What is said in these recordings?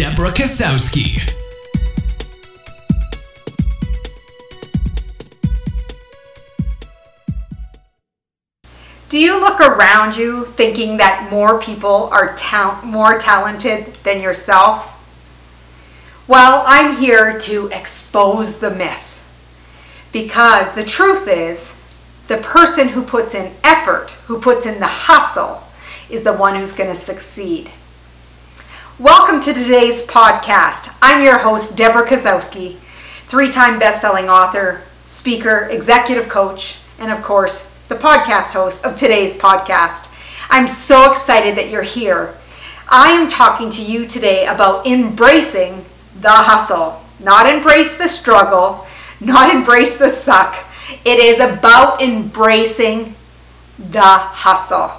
Debra Kasowski. Do you look around you thinking that more people are ta- more talented than yourself? Well, I'm here to expose the myth. Because the truth is, the person who puts in effort, who puts in the hustle, is the one who's going to succeed. Welcome to today's podcast. I'm your host, Debra Kasowski, three time best selling author, speaker, executive coach, and of course, the podcast host of today's podcast. I'm so excited that you're here. I am talking to you today about embracing the hustle, not embrace the struggle, not embrace the suck. It is about embracing the hustle.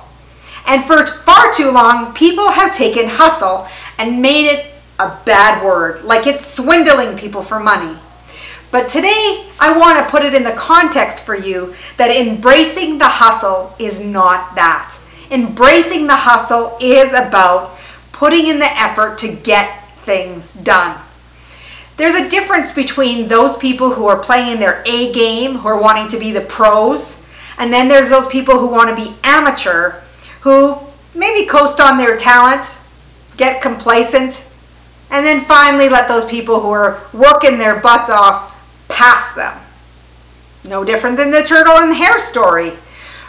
And for far too long, people have taken hustle and made it a bad word, like it's swindling people for money. But today, I want to put it in the context for you that embracing the hustle is not that. Embracing the hustle is about putting in the effort to get things done. There's a difference between those people who are playing their A game, who are wanting to be the pros, and then there's those people who want to be amateur, who maybe coast on their talent, get complacent, and then finally let those people who are working their butts off pass them. No different than the turtle and the hare story,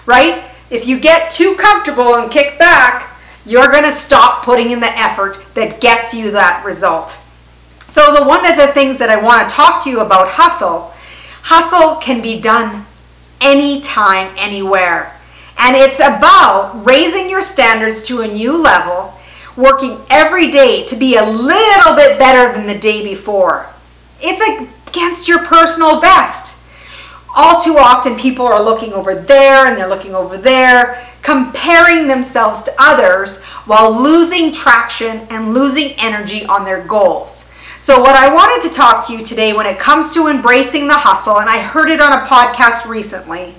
right? If you get too comfortable and kick back, you're going to stop putting in the effort that gets you that result. So, the one of the things that I want to talk to you about hustle, hustle can be done anytime, anywhere. And it's about raising your standards to a new level, working every day to be a little bit better than the day before. It's against your personal best. All too often, people are looking over there and they're looking over there, comparing themselves to others while losing traction and losing energy on their goals. So, what I wanted to talk to you today when it comes to embracing the hustle, and I heard it on a podcast recently,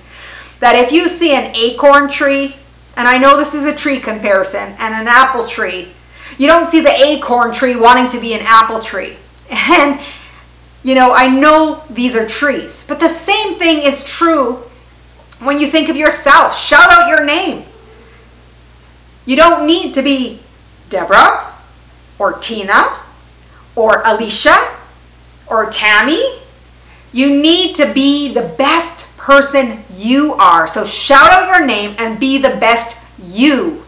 that if you see an acorn tree, and I know this is a tree comparison, and an apple tree, you don't see the acorn tree wanting to be an apple tree. And you know, I know these are trees, but the same thing is true when you think of yourself. Shout out your name. You don't need to be Deborah or Tina or Alicia or Tammy. You need to be the best person you are. So shout out your name and be the best you.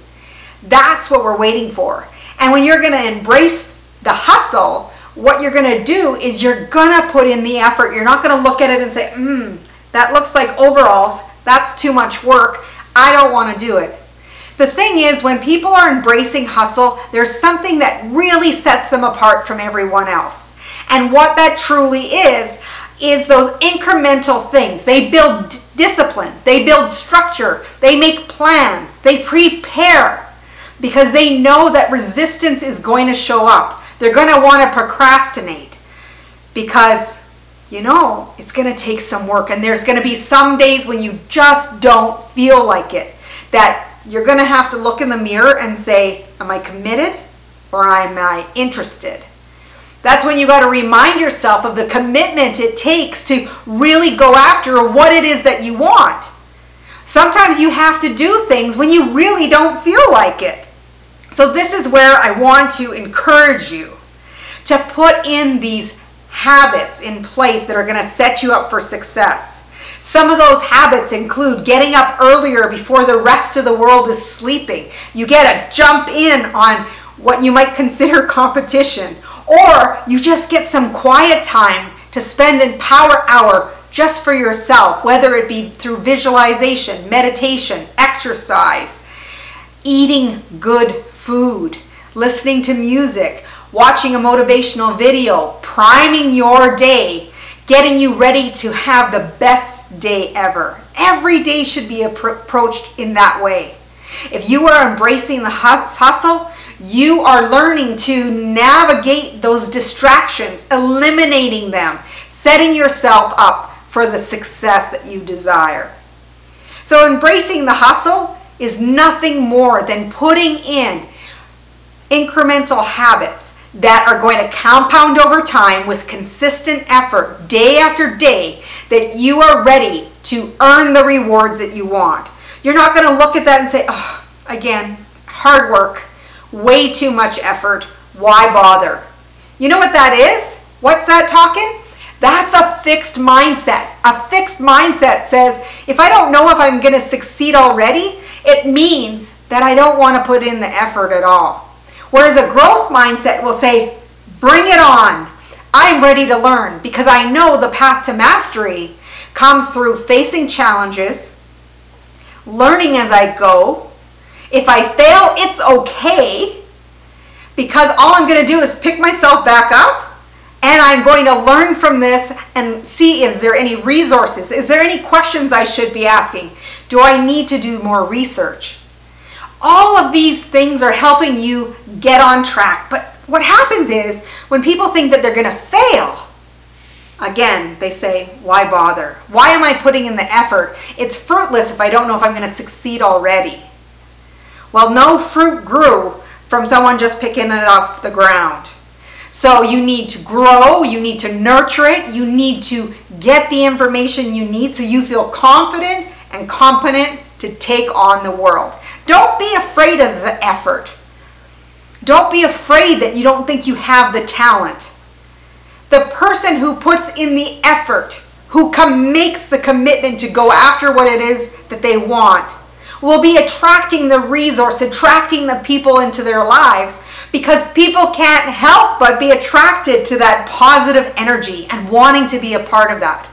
That's what we're waiting for. And when you're going to embrace the hustle, what you're going to do is you're going to put in the effort. You're not going to look at it and say, hmm, that looks like overalls. That's too much work. I don't want to do it. The thing is, when people are embracing hustle, there's something that really sets them apart from everyone else. And what that truly is, is those incremental things. They build d- discipline, they build structure, they make plans, they prepare because they know that resistance is going to show up. They're going to want to procrastinate because you know it's going to take some work. And there's going to be some days when you just don't feel like it that you're going to have to look in the mirror and say am i committed or am i interested that's when you got to remind yourself of the commitment it takes to really go after what it is that you want sometimes you have to do things when you really don't feel like it so, this is where I want to encourage you to put in these habits in place that are going to set you up for success. Some of those habits include getting up earlier before the rest of the world is sleeping. You get a jump in on what you might consider competition, or you just get some quiet time to spend in power hour just for yourself, whether it be through visualization, meditation, exercise, eating good food, listening to music, watching a motivational video, priming your day, getting you ready to have the best day ever. Every day should be approached in that way. If you are embracing the hustle, you are learning to navigate those distractions, eliminating them, setting yourself up for the success that you desire. So, embracing the hustle is nothing more than putting in incremental habits that are going to compound over time with consistent effort day after day that you are ready to earn the rewards that you want. You're not going to look at that and say, oh, again, hard work, way too much effort, why bother? You know what that is? What's that talking? That's a fixed mindset. A fixed mindset says if I don't know if I'm going to succeed already, it means that I don't want to put in the effort at all. Whereas a growth mindset will say, bring it on. I'm ready to learn because I know the path to mastery comes through facing challenges, learning as I go. If I fail, it's okay because all I'm going to do is pick myself back up and I'm going to learn from this and see is there any resources? Is there any questions I should be asking? Do I need to do more research? All of these things are helping you get on track. But what happens is when people think that they're going to fail, again, they say, why bother? Why am I putting in the effort? It's fruitless if I don't know if I'm going to succeed already. Well, no fruit grew from someone just picking it off the ground. So you need to grow, you need to nurture it, you need to get the information you need so you feel confident and competent to take on the world. Don't be afraid of the effort. Don't be afraid that you don't think you have the talent. The person who puts in the effort, who com- makes the commitment to go after what it is that they want, will be attracting the resource, attracting the people into their lives because people can't help but be attracted to that positive energy and wanting to be a part of that.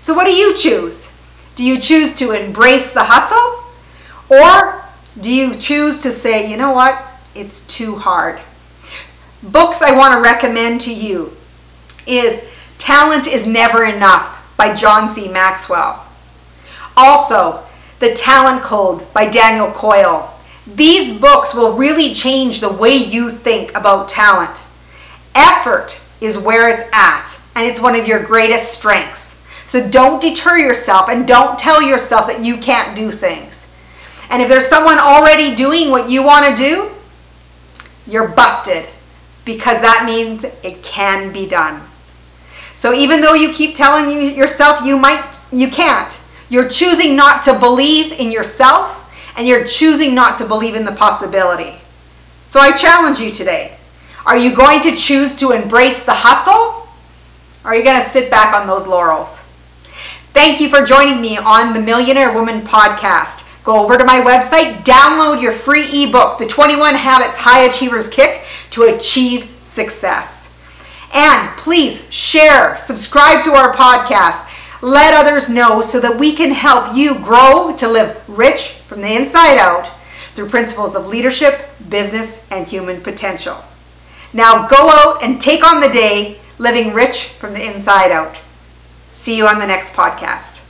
So, what do you choose? Do you choose to embrace the hustle or do you choose to say, you know what, it's too hard? Books I want to recommend to you is Talent is Never Enough by John C. Maxwell. Also, The Talent Code by Daniel Coyle. These books will really change the way you think about talent. Effort is where it's at, and it's one of your greatest strengths. So don't deter yourself and don't tell yourself that you can't do things. And if there's someone already doing what you want to do, you're busted because that means it can be done. So even though you keep telling you yourself you might you can't, you're choosing not to believe in yourself and you're choosing not to believe in the possibility. So I challenge you today. Are you going to choose to embrace the hustle? Or are you going to sit back on those laurels? Thank you for joining me on the Millionaire Woman podcast. Go over to my website, download your free ebook, The 21 Habits High Achievers Kick to Achieve Success. And please share, subscribe to our podcast, let others know so that we can help you grow to live rich from the inside out through principles of leadership, business, and human potential. Now go out and take on the day living rich from the inside out. See you on the next podcast.